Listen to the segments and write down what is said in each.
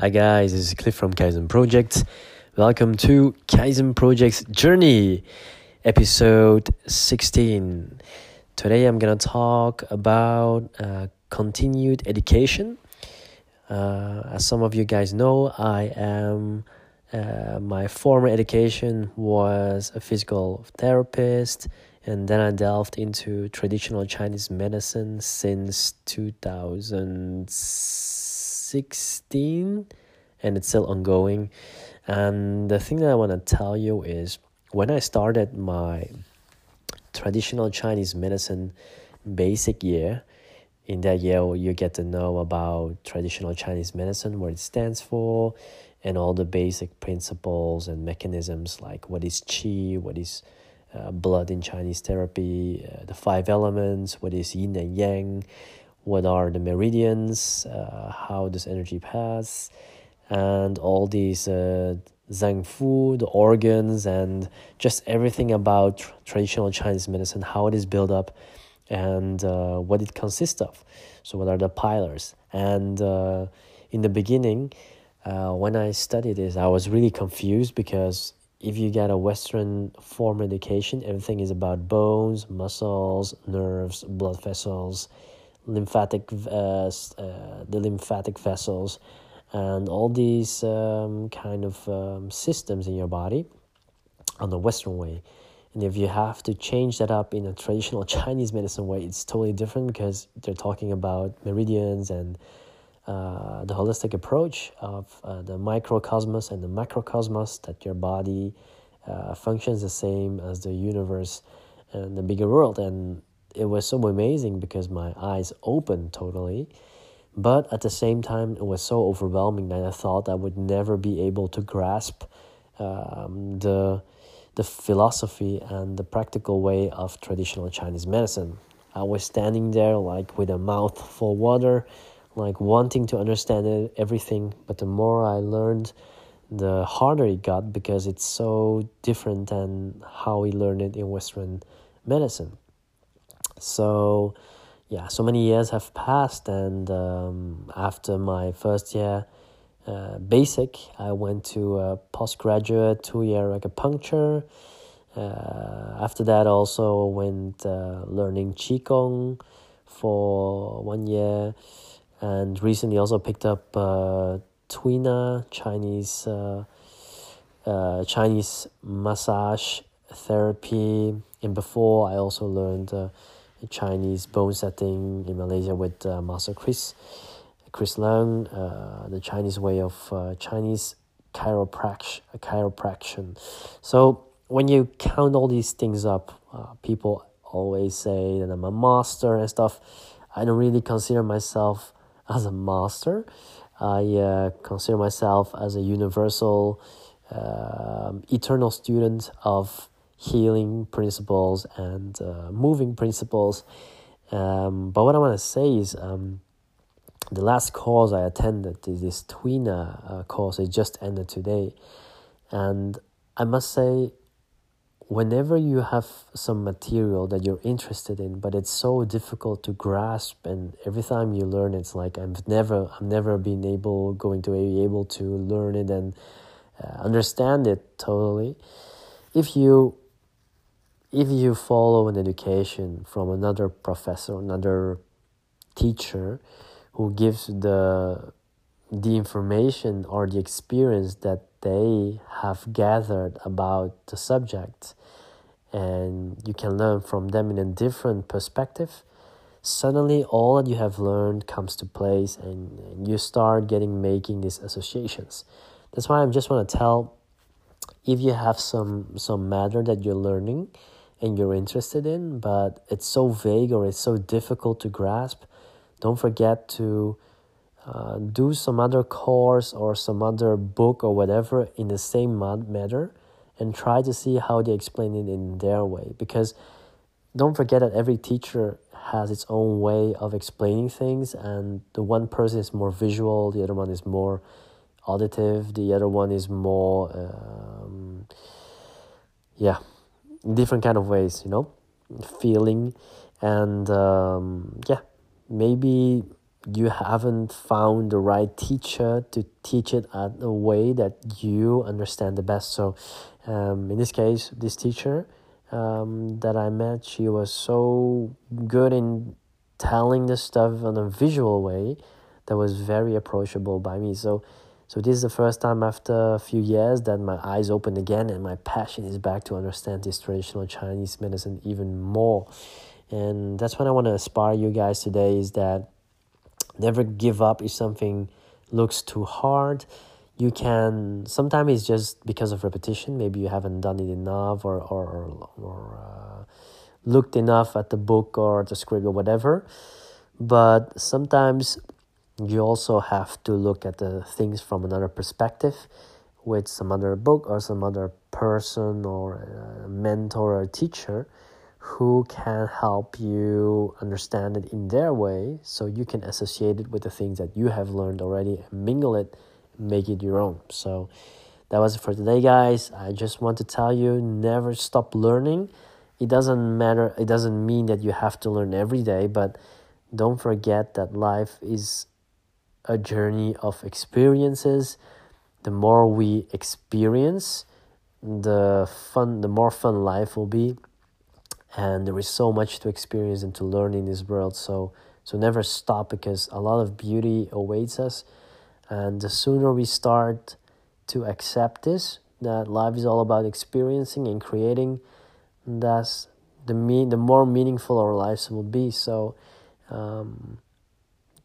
Hi guys, this is Cliff from Kaizen Project. Welcome to Kaizen Project's Journey, episode 16. Today I'm gonna talk about uh, continued education. Uh, as some of you guys know, I am uh, my former education was a physical therapist, and then I delved into traditional Chinese medicine since 2000. 16 and it's still ongoing. And the thing that I want to tell you is when I started my traditional Chinese medicine basic year, in that year you get to know about traditional Chinese medicine, what it stands for, and all the basic principles and mechanisms like what is qi, what is uh, blood in Chinese therapy, uh, the five elements, what is yin and yang, what are the meridians, uh, how does energy pass, and all these uh, Zang Fu, the organs, and just everything about tr- traditional Chinese medicine, how it is built up, and uh, what it consists of. So, what are the pillars? And uh, in the beginning, uh, when I studied this, I was really confused because if you get a Western form education, everything is about bones, muscles, nerves, blood vessels lymphatic uh, uh, the lymphatic vessels and all these um, kind of um, systems in your body on the western way. And if you have to change that up in a traditional chinese medicine way it's totally different because they're talking about meridians and uh, the holistic approach of uh, the microcosmos and the macrocosmos that your body uh, functions the same as the universe and the bigger world. And it was so amazing because my eyes opened totally. But at the same time, it was so overwhelming that I thought I would never be able to grasp um, the, the philosophy and the practical way of traditional Chinese medicine. I was standing there like with a mouth full of water, like wanting to understand it, everything. But the more I learned, the harder it got because it's so different than how we learn it in Western medicine. So, yeah, so many years have passed, and um, after my first year uh, basic, I went to a postgraduate two year acupuncture. Uh, after that, also went uh, learning qigong for one year, and recently also picked up uh, Chinese uh, uh, Chinese massage therapy. And before, I also learned uh, Chinese bone setting in Malaysia with uh, Master Chris, Chris Leung, uh, the Chinese way of uh, Chinese chiropraction, chiropraction. So when you count all these things up, uh, people always say that I'm a master and stuff. I don't really consider myself as a master. I uh, consider myself as a universal, um, eternal student of healing principles and uh, moving principles. Um, but what I want to say is um, the last course I attended, this Tuina uh, course, it just ended today. And I must say, whenever you have some material that you're interested in, but it's so difficult to grasp, and every time you learn, it's like I've never, I've never been able, going to be able to learn it and uh, understand it totally. If you if you follow an education from another professor, another teacher who gives the the information or the experience that they have gathered about the subject and you can learn from them in a different perspective suddenly all that you have learned comes to place and, and you start getting making these associations. That's why i just want to tell if you have some some matter that you're learning and you're interested in, but it's so vague or it's so difficult to grasp, don't forget to uh, do some other course or some other book or whatever in the same matter and try to see how they explain it in their way. Because don't forget that every teacher has its own way of explaining things, and the one person is more visual, the other one is more auditive, the other one is more, um, yeah different kind of ways you know feeling and um, yeah maybe you haven't found the right teacher to teach it at a way that you understand the best. So, um, in this case, this teacher um, that I met, she was so good in telling the stuff in a visual way that was very approachable by me. So, so this is the first time after a few years that my eyes opened again and my passion is back to understand this traditional Chinese medicine even more. And that's what I want to inspire you guys today is that never give up if something looks too hard. You can sometimes it's just because of repetition. Maybe you haven't done it enough or or or uh, looked enough at the book or the script or whatever. But sometimes you also have to look at the things from another perspective with some other book or some other person or mentor or teacher who can help you understand it in their way so you can associate it with the things that you have learned already mingle it make it your own. So that was it for today guys. I just want to tell you never stop learning. It doesn't matter it doesn't mean that you have to learn every day but don't forget that life is a journey of experiences the more we experience the fun the more fun life will be. And there is so much to experience and to learn in this world. So so never stop because a lot of beauty awaits us. And the sooner we start to accept this that life is all about experiencing and creating that's the mean the more meaningful our lives will be. So um,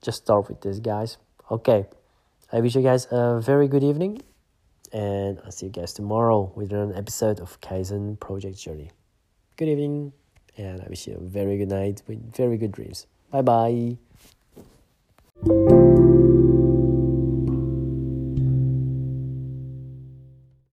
just start with this guys okay i wish you guys a very good evening and i'll see you guys tomorrow with an episode of kaizen project journey good evening, and I wish you a very good night with very good dreams. Bye bye.